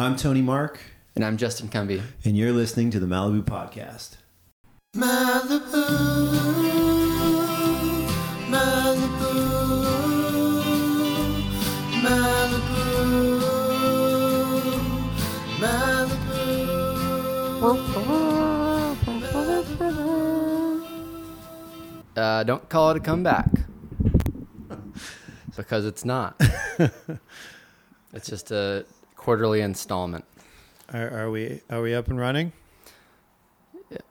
I'm Tony Mark, And I'm Justin Cumby. and you're listening to the Malibu Podcast. Malibu, Malibu, Malibu, Malibu. Uh, don't call it a comeback. because it's not. it's just a quarterly installment. Are, are we are we up and running?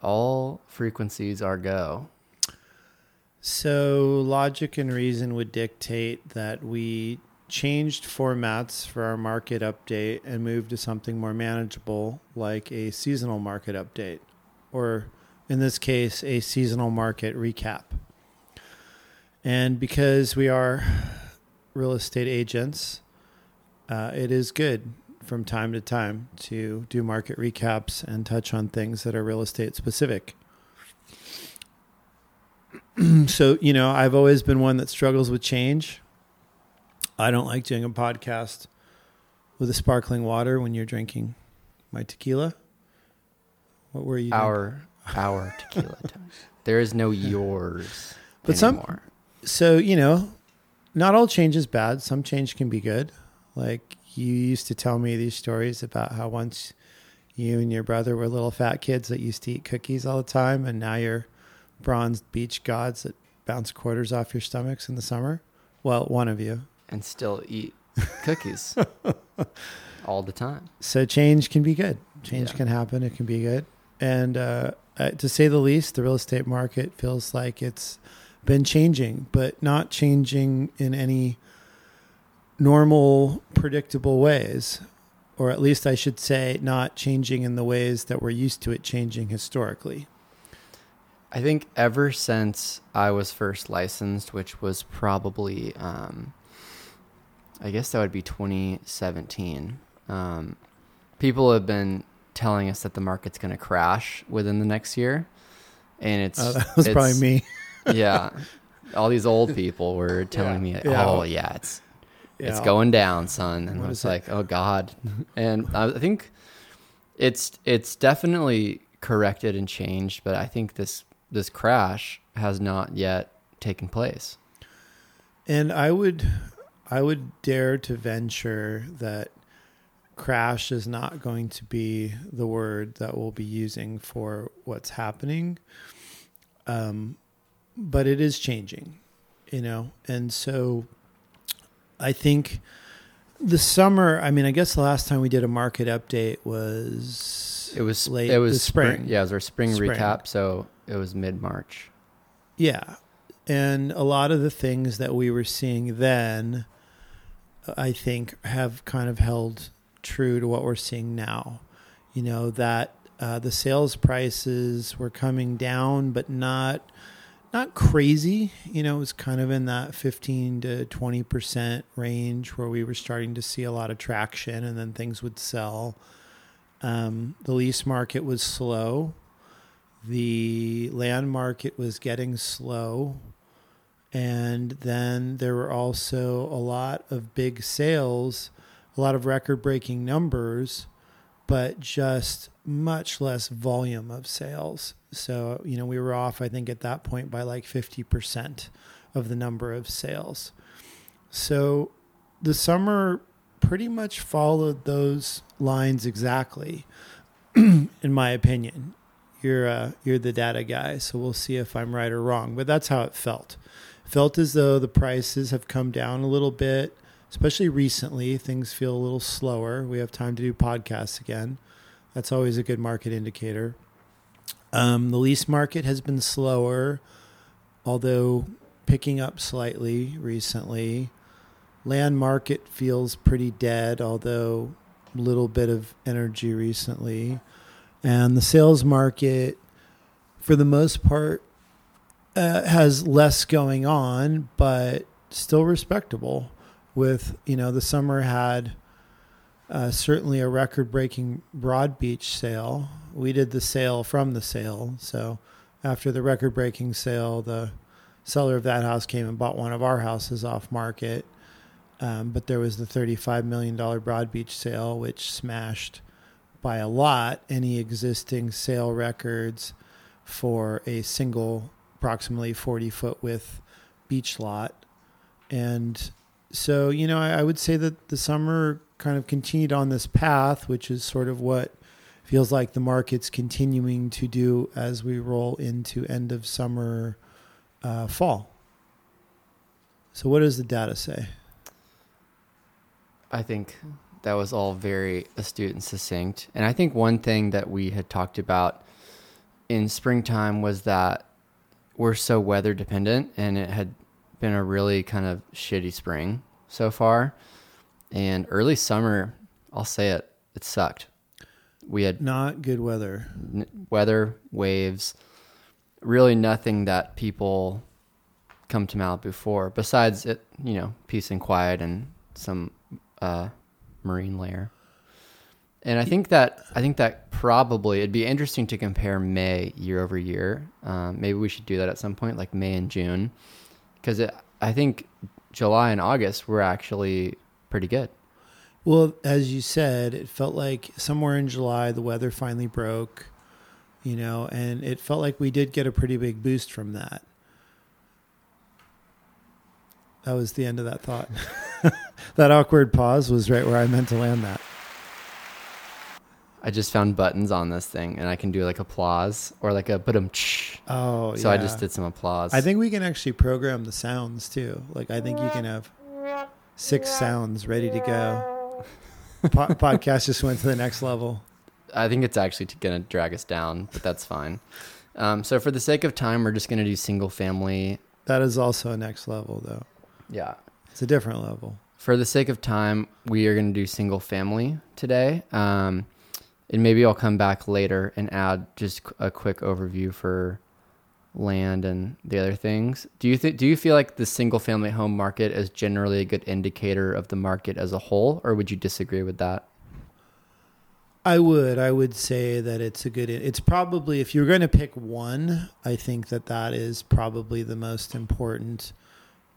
All frequencies are go. So logic and reason would dictate that we changed formats for our market update and moved to something more manageable, like a seasonal market update, or in this case, a seasonal market recap. And because we are real estate agents, uh, it is good from time to time to do market recaps and touch on things that are real estate specific. so, you know, I've always been one that struggles with change. I don't like doing a podcast with a sparkling water when you're drinking my tequila. What were you? drinking? Our our tequila. There is no yours But some- so you know not all change is bad some change can be good like you used to tell me these stories about how once you and your brother were little fat kids that used to eat cookies all the time and now you're bronzed beach gods that bounce quarters off your stomachs in the summer? Well one of you. And still eat cookies all the time. so change can be good. Change Yeah. can happen. It can be good. And uh, uh, to say the least the real estate market feels like it's been changing but not changing in any normal predictable ways or at least i should say not changing in the ways that we're used to it changing historically I think ever since I was first licensed, which was probably, um, I guess that would be 2017, um, people have been telling us that the market's going to crash within the next year. And it's, oh, that was it's- probably me yeah. All these old people were telling me, oh, yeah, it's, it's Yeah. going down, son. And What I was it? like, oh God. And I think it's it's definitely corrected and changed, but I think this this crash has not yet taken place. And I would I would dare to venture that crash is not going to be the word that we'll be using for what's happening. Um, but it is changing, you know. And so I think the summer, I mean, I guess the last time we did a market update was It was late it was the spring. Yeah, it was our spring, Spring. recap, so it was mid March. Yeah. And a lot of the things that we were seeing then, I think, have kind of held true to what we're seeing now. You know, that uh, the sales prices were coming down, but not not crazy. You know, it was kind of in that 15 to 20% range where we were starting to see a lot of traction and then things would sell. Um, the lease market was slow the land market was getting slow and then there were also a lot of big sales a lot of record breaking numbers but just much less volume of sales so you know we were off i think at that point by like 50% of the number of sales so the summer pretty much followed those lines exactly in my opinion you're uh, you're the data guy, so we'll see if I'm right or wrong. But that's how it felt. Felt as though the prices have come down a little bit, especially recently. Things feel a little slower. We have time to do podcasts again. That's always a good market indicator. Um, the lease market has been slower, although picking up slightly recently. Land market feels pretty dead, although a little bit of energy recently and the sales market for the most part uh, has less going on but still respectable with you know the summer had uh, certainly a record breaking broad beach sale. We did the sale from the sale. So after the record breaking sale the seller of that house came and bought one of our houses off market. Um, but there was the $35 million Broad Beach sale, which smashed by a lot any existing sale records for a single, approximately 40 foot width beach lot. And so, you know, I, I would say that the summer kind of continued on this path, which is sort of what feels like the market's continuing to do as we roll into end of summer, uh, fall. So, what does the data say? I think that was all very astute and succinct. And I think one thing that we had talked about in springtime was that we're so weather dependent and it had been a really kind of shitty spring so far. And early summer, I'll say it, it sucked. We had Not good weather. n- weather, waves, really nothing that people come to Malibu for besides it, you know, peace and quiet and some uh, marine layer. And I think that I think that probably it'd be interesting to compare May year over year. Um, maybe we should do that at some point, like May and June, because I think July and August were actually pretty good. Well, as you said, it felt like somewhere in July the weather finally broke, you know, and it felt like we did get a pretty big boost from that. That was the end of that thought. that awkward pause was right where I meant to land that. I just found buttons on this thing, and I can do like applause or like a but um. Oh, So I just did some applause. I think we can actually program the sounds too. Like I think you can have six sounds ready to go. Po- podcast just went to the next level. I think it's actually going to drag us down, but that's fine. Um, so for the sake of time, we're just going to do single family. That is also a next level though. Yeah. It's a different level. For the sake of time, we are going to do single family today. Um, and maybe I'll come back later and add just a quick overview for land and the other things. Do you think? Do you feel like the single family home market is generally a good indicator of the market as a whole, or would you disagree with that? I would. I would say that it's a good. It's probably if you're going to pick one, I think that that is probably the most important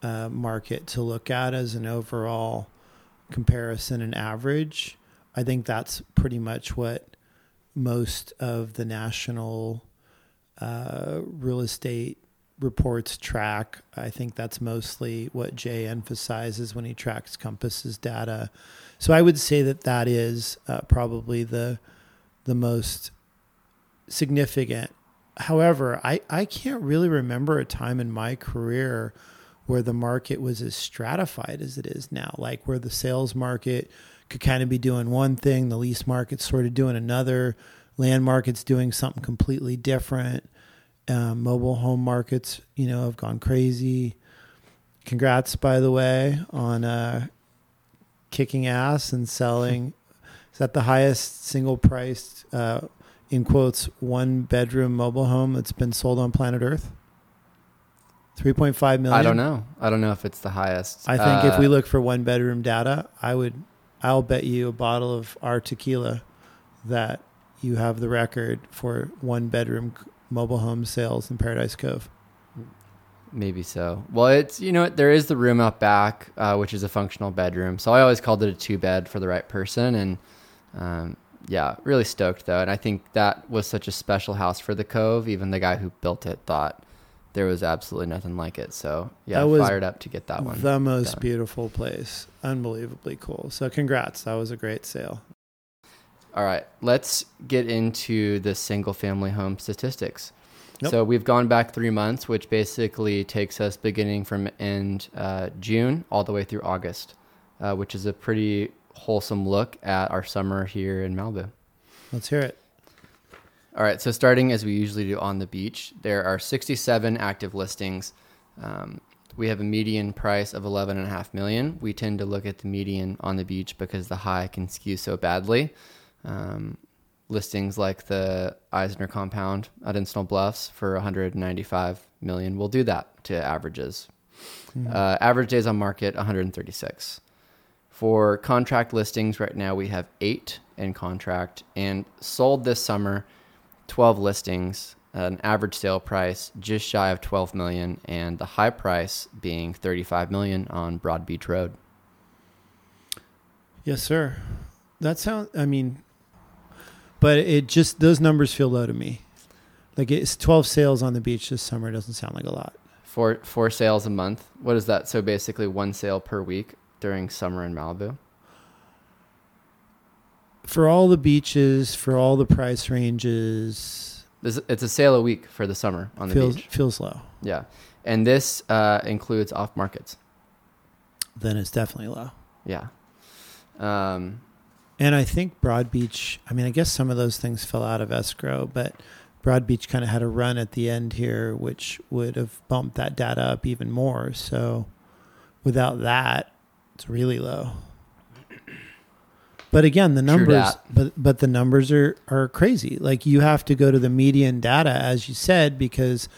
uh, market to look at as an overall comparison and average. I think that's pretty much what most of the national uh, real estate reports track. I think that's mostly what Jay emphasizes when he tracks Compass's data. So I would say that that is uh, probably the the most significant. However, I, I can't really remember a time in my career where the market was as stratified as it is now, like where the sales market could kind of be doing one thing, the lease market's sort of doing another, land market's doing something completely different. Um, mobile home markets, you know, have gone crazy. Congrats, by the way, on uh, kicking ass and selling. Is that the highest single priced, uh, in quotes, one bedroom mobile home that's been sold on planet Earth? 3.5 million. I don't know. I don't know if it's the highest. I think if we Uh, look for one bedroom data, I would, I'll bet you a bottle of our tequila that you have the record for one bedroom mobile home sales in Paradise Cove. Maybe so. Well, it's you know there is the room out back, uh, which is a functional bedroom. So I always called it a two bed for the right person, and um, yeah, really stoked though. And I think that was such a special house for the Cove. Even the guy who built it thought there was absolutely nothing like it. So yeah, That was fired up to get that one. the most done. beautiful place. Unbelievably cool. So congrats. That was a great sale. All right, let's get into the single family home statistics. Yep. So we've gone back three months, which basically takes us beginning from end uh, June all the way through August, uh, which is a pretty wholesome look at our summer here in Malibu. Let's hear it. All right, so starting as we usually do on the beach, there are 67 active listings. Um, we have a median price of 11.5 million. We tend to look at the median on the beach because the high can skew so badly. Um, listings like the Eisner compound at Encinal Bluffs for 195 million will do that to averages. Uh, average days on market 136. For contract listings right now, we have eight in contract and sold this summer 12 listings, an average sale price just shy of 12 million, and the high price being 35 million on Broad Beach Road. Yes, sir. That sounds. I mean, but it just those numbers feel low to me. Like it's twelve sales on the beach this summer doesn't sound like a lot. Four four sales a month. What is that? So basically one sale per week during summer in Malibu. For all the beaches, for all the price ranges, This, it's a sale a week for the summer on the feels beach. feels low. Yeah, and this uh, includes off markets. Then it's definitely low. Yeah. Um, And I think Broad Beach. I mean, I guess some of those things fell out of escrow, but Broad Beach kind of had a run at the end here, which would have bumped that data up even more. So without that, it's really low. But again, the numbers, but but the numbers are are crazy. Like you have to go to the median data, as you said, because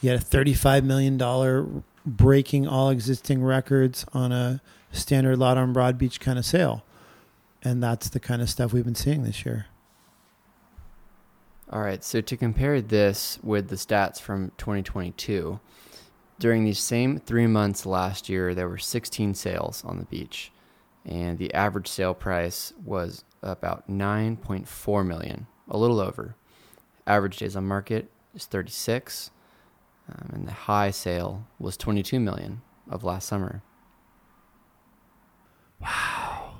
you had a thirty-five million dollar breaking all existing records on a standard lot on Broad Beach kind of sale, and that's the kind of stuff we've been seeing this year. All right, so to compare this with the stats from 2022, during these same three months last year, there were 16 sales on the beach, and the average sale price was about 9.4 million, a little over. Average days on market is 36, um, and the high sale was 22 million of last summer. Wow.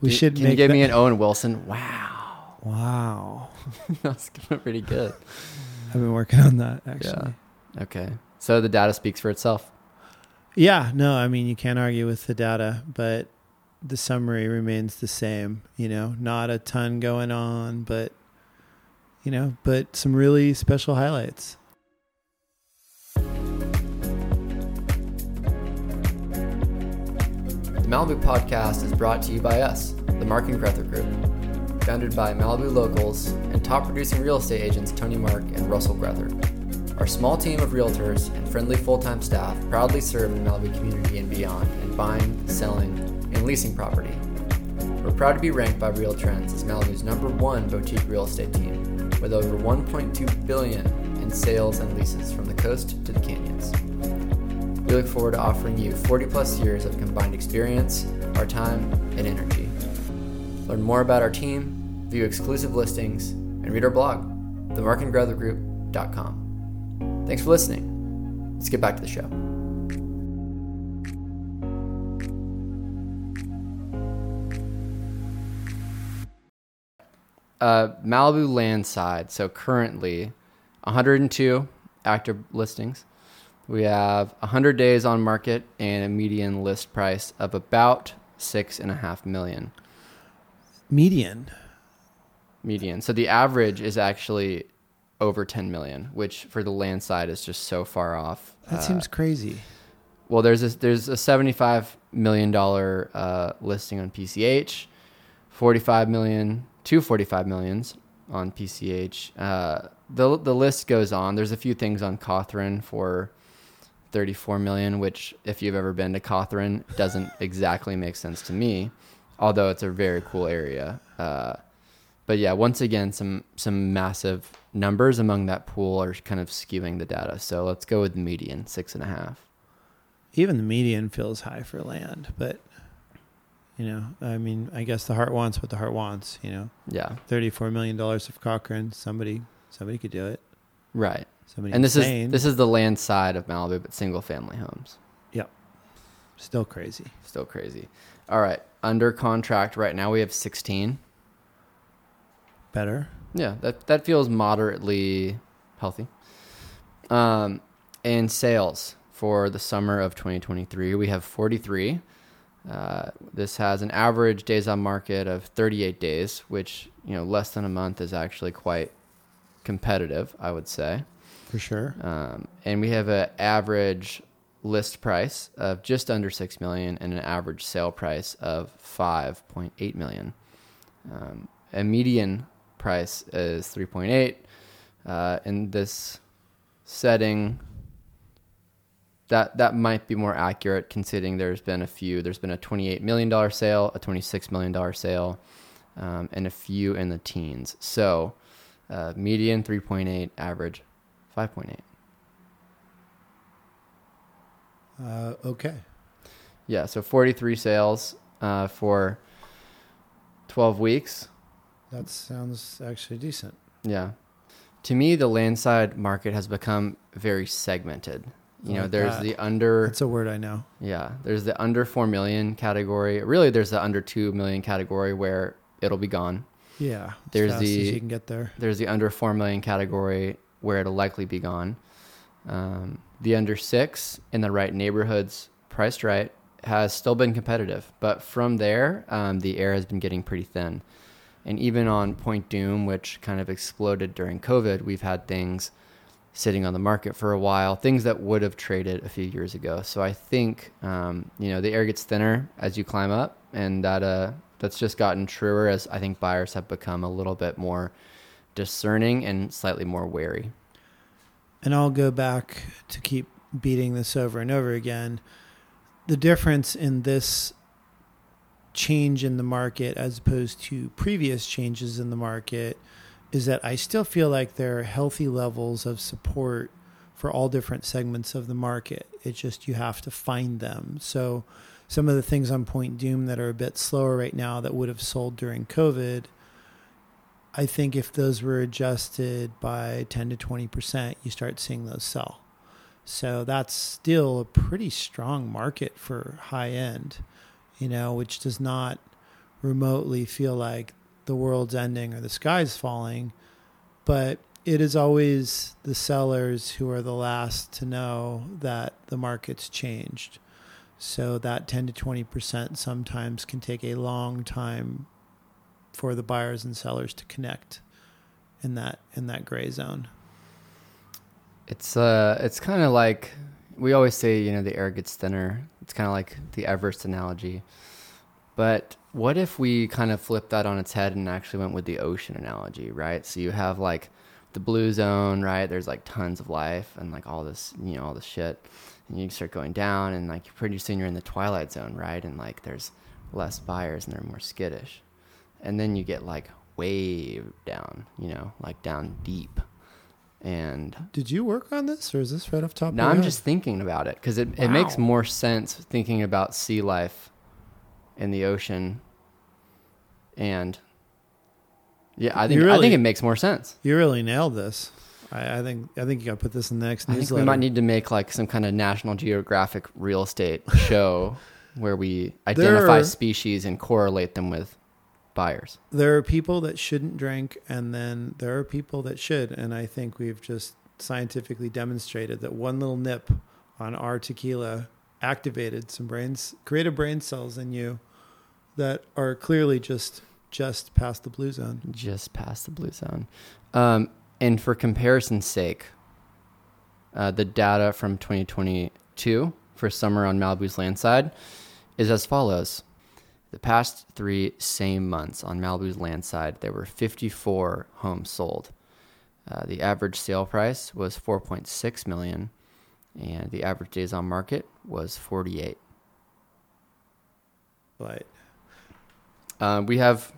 We should Can make you give that- me an Owen Wilson? Wow, Wow, that's pretty good. I've been working on that actually. Okay, so the data speaks for itself. Yeah, no, I mean you can't argue with the data, but the summary remains the same. You know, not a ton going on, but you know, but some really special highlights. The Malibu podcast is brought to you by us, the Mark and Grether Group, founded by Malibu locals and top producing real estate agents Tony Mark and Russell Grether. Our small team of realtors and friendly full time staff proudly serve the Malibu community and beyond in buying, selling, leasing property. We're proud to be ranked by Real Trends as Malibu's number one boutique real estate team, with over 1.2 billion in sales and leases from the coast to the canyons. We look forward to offering you 40 plus years of combined experience, our time, and energy. Learn more about our team, view exclusive listings, and read our blog, themarkandgrethergroup.com. Thanks for listening. Let's get back to the show. Uh, Malibu land side. So currently, 102 active listings. We have 100 days on market and a median list price of about six and a half million Median. median. So the average is actually over 10 million, which for the land side is just so far off. That Uh, seems crazy. well, there's a, there's a 75 million dollar uh, listing on PCH, 45 million, two 45 millions on PCH. Uh, the the list goes on. There's a few things on Cotharin for 34 million, which if you've ever been to Cotharin, doesn't exactly make sense to me, although it's a very cool area. Uh, but yeah, once again, some some massive numbers among that pool are kind of skewing the data. So let's go with the median, six and a half. Even the median feels high for land, but you know, I mean, I guess the heart wants what the heart wants. You know, Yeah, thirty-four million dollars of Cotharin. Somebody, somebody could do it. right. Somebody And this insane. is this is the land side of Malibu, but single family homes. Yep. Still crazy. Still crazy. All right, under contract right now we have 16. Better. Yeah, that that feels moderately healthy. Um, and sales for the summer of 2023, we have 43. Uh, this has an average days on market of 38 days, which you know less than a month is actually quite competitive, I would say. For sure. Um, and we have an average list price of just under six million and an average sale price of 5.8 million. Um, a median price is 3.8. Uh, in this setting, that that might be more accurate considering there's been a few. There's been a 28 million dollar sale, a 26 million dollar sale, um, and a few in the teens. So, uh, median 3.8, average 5.8. Uh, okay. Yeah, so 43 sales uh, for 12 weeks. That sounds actually decent. Yeah. To me, the landside market has become very segmented. You know, Like there's that. the under That's a word I know. Yeah, there's the under 4 million category. Really, there's the under 2 million category where it'll be gone. Yeah. There's the- you can get there. There's the under 4 million category where it'll likely be gone. Um, the under 6 in the right neighborhoods, priced right, has still been competitive. But from there, um, the air has been getting pretty thin. And even on Point Dume, which kind of exploded during COVID, we've had things sitting on the market for a while, things that would have traded a few years ago. So I think um, you know the air gets thinner as you climb up, and that uh, that's just gotten truer as I think buyers have become a little bit more discerning and slightly more wary. And I'll go back to keep beating this over and over again. The difference in this change in the market as opposed to previous changes in the market is that I still feel like there are healthy levels of support for all different segments of the market. It's just you have to find them. So some of the things on Point Dume that are a bit slower right now that would have sold during COVID, I think if those were adjusted by 10 to 20%, you start seeing those sell. So that's still a pretty strong market for high end, you know, which does not remotely feel like the world's ending or the sky's falling. But it is always the sellers who are the last to know that the market's changed. So that 10 to 20% sometimes can take a long time for the buyers and sellers to connect in that in that gray zone. It's uh, it's kind of like we always say, you know, the air gets thinner. It's kind of like the Everest analogy. But what if we kind of flipped that on its head and actually went with the ocean analogy, right? So you have like the blue zone, right? There's like tons of life and like all this, you know, all this shit. And you start going down and like pretty soon you're in the twilight zone, right? And like there's less buyers and they're more skittish. And then you get like way down, you know, like down deep. And Did you work on this, or is this right off top? now of I'm just thinking about it because it, it makes more sense thinking about sea life in the ocean, and yeah, I think You I think it makes more sense. you really nailed this. I, I think I think you got to put this in the next I think newsletter. we might need to make like some kind of National Geographic real estate show where we identify There- species and correlate them with buyers. there are people that shouldn't drink, and then there are people that should. And I think we've just scientifically demonstrated that one little nip on our tequila activated some brains, creative brain cells in you that are clearly just just past the blue zone. just past the blue zone. Um, and for comparison's sake, uh, the data from 2022 for summer on Malibu's landside is as follows. The past three same months on Malibu's landside, there were 54 homes sold. Uh, the average sale price was 4.6 million, and the average days on market was 48. But Uh, we have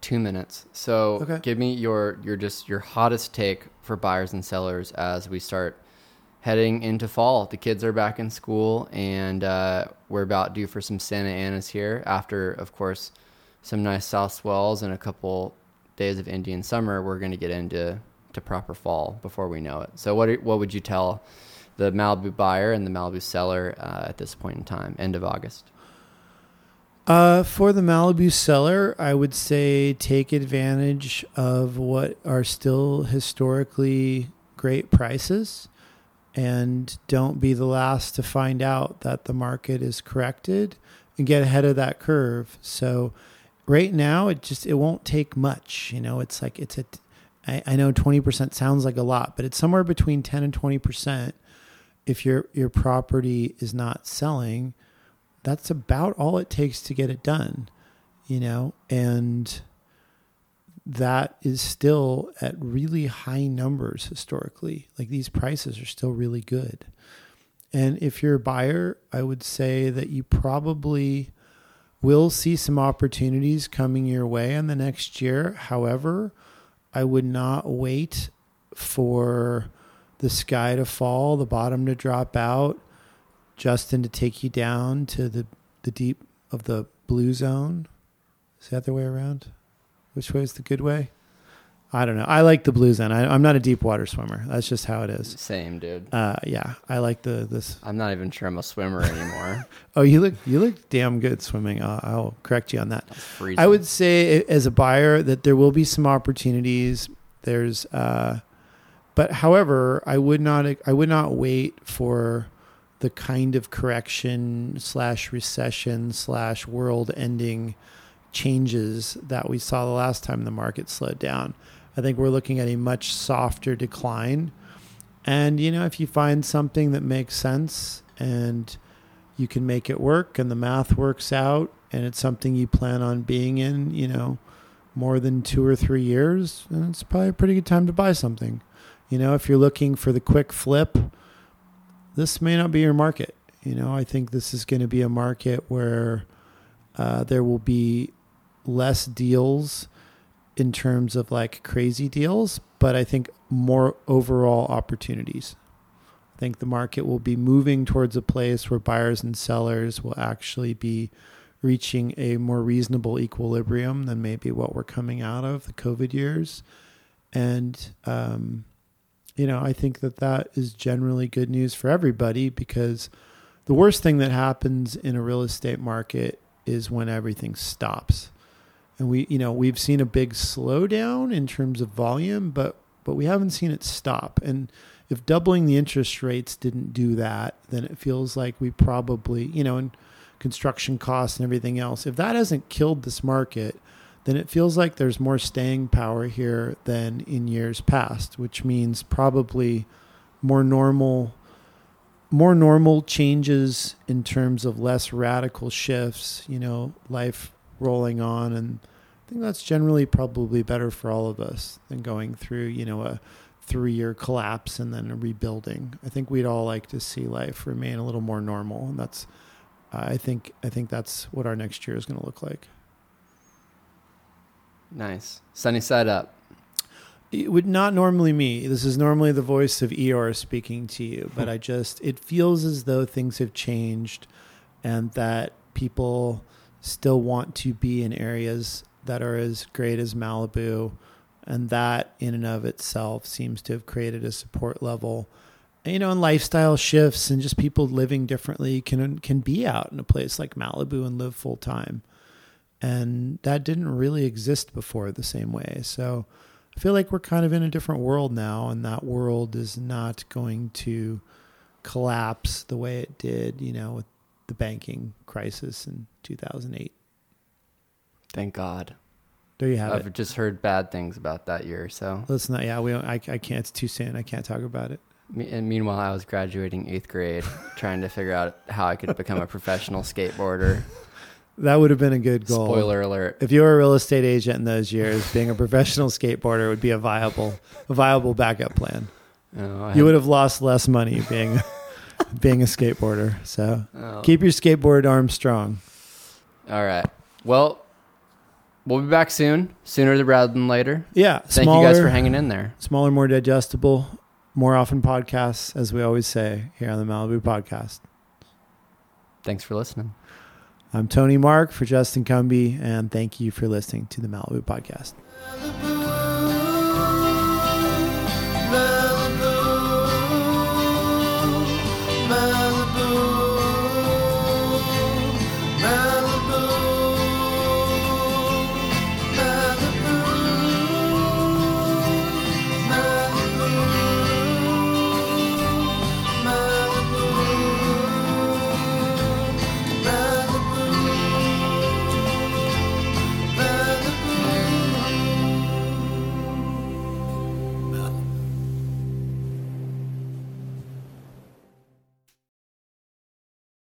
two minutes, so Okay. give me your your just your hottest take for buyers and sellers as we start heading into fall. The kids are back in school, and uh, we're about due for some Santa Anas here. After, of course, some nice south swells and a couple days of Indian summer, we're going to get into to proper fall before we know it. So, what are- what would you tell the Malibu buyer and the Malibu seller uh, at this point in time, end of August? Uh, for the Malibu seller, I would say take advantage of what are still historically great prices and don't be the last to find out that the market is corrected and get ahead of that curve. So right now it just it won't take much, you know, it's like it's a I, I know 20% sounds like a lot, but it's somewhere between 10 and 20% if your your property is not selling that's about all it takes to get it done, you know, and that is still at really high numbers historically. Like these prices are still really good. And if you're a buyer, I would say that you probably will see some opportunities coming your way in the next year. However, I would not wait for the sky to fall, the bottom to drop out, Justin to take you down to the, the deep of the blue zone. Is that the way around? Which way is the good way? I don't know. I like the blue zone. I, I'm not a deep water swimmer. That's just how it is. Same, dude. Uh, yeah, I like the this. I'm not even sure I'm a swimmer anymore. Oh, you look you look damn good swimming. I'll, I'll correct you on that. I would say as a buyer that there will be some opportunities. There's, uh, but however, I would not I would not wait for the kind of correction slash recession slash world ending changes that we saw the last time the market slowed down. I think we're looking at a much softer decline. And you know, if you find something that makes sense and you can make it work and the math works out and it's something you plan on being in, you know, more than 2 or 3 years, then it's probably a pretty good time to buy something. You know, if you're looking for the quick flip, this may not be your market. You know, I think this is going to be a market where uh, there will be less deals in terms of like crazy deals, but I think more overall opportunities. I think the market will be moving towards a place where buyers and sellers will actually be reaching a more reasonable equilibrium than maybe what we're coming out of the COVID years. And, um, you know, I think that that is generally good news for everybody because the worst thing that happens in a real estate market is when everything stops. And we, you know, we've seen a big slowdown in terms of volume, but but we haven't seen it stop. And if doubling the interest rates didn't do that, then it feels like we probably, you know, and construction costs and everything else, if that hasn't killed this market, then it feels like there's more staying power here than in years past, which means probably more normal more normal changes in terms of less radical shifts, you know, life rolling on and I think that's generally probably better for all of us than going through, you know, a 3-year collapse and then a rebuilding. I think we'd all like to see life remain a little more normal and that's I think I think that's what our next year is going to look like. Nice. Sunny side up. It would not normally me. This is normally the voice of Eeyore speaking to you, but hmm. I just it feels as though things have changed, and that people still want to be in areas that are as great as Malibu, and that in and of itself seems to have created a support level. You know, and lifestyle shifts and just people living differently can can be out in a place like Malibu and live full time, and that didn't really exist before the same way. So. I feel like we're kind of in a different world now, and that world is not going to collapse the way it did, you know, with the banking crisis in 2008. Thank God. There you have I've it. just heard bad things about that year. So, Let's not. Yeah, we. Don't, I. I can't. It's too soon. I can't talk about it. And meanwhile, I was graduating eighth grade, trying to figure out how I could become a professional skateboarder. That would have been a good goal. Spoiler alert. If you were a real estate agent in those years, being a professional skateboarder would be a viable, a viable backup plan. Oh, You had- would have lost less money being, being a skateboarder. So oh. keep your skateboard arm strong. All right. Well, we'll be back soon, sooner rather than later. Yeah. Thank you guys for hanging in there. smaller, more digestible, more often podcasts, as we always say here on the Malibu Podcast. Thanks for listening. I'm Tony Mark for Justin Cumby, and thank you for listening to the Malibu Podcast.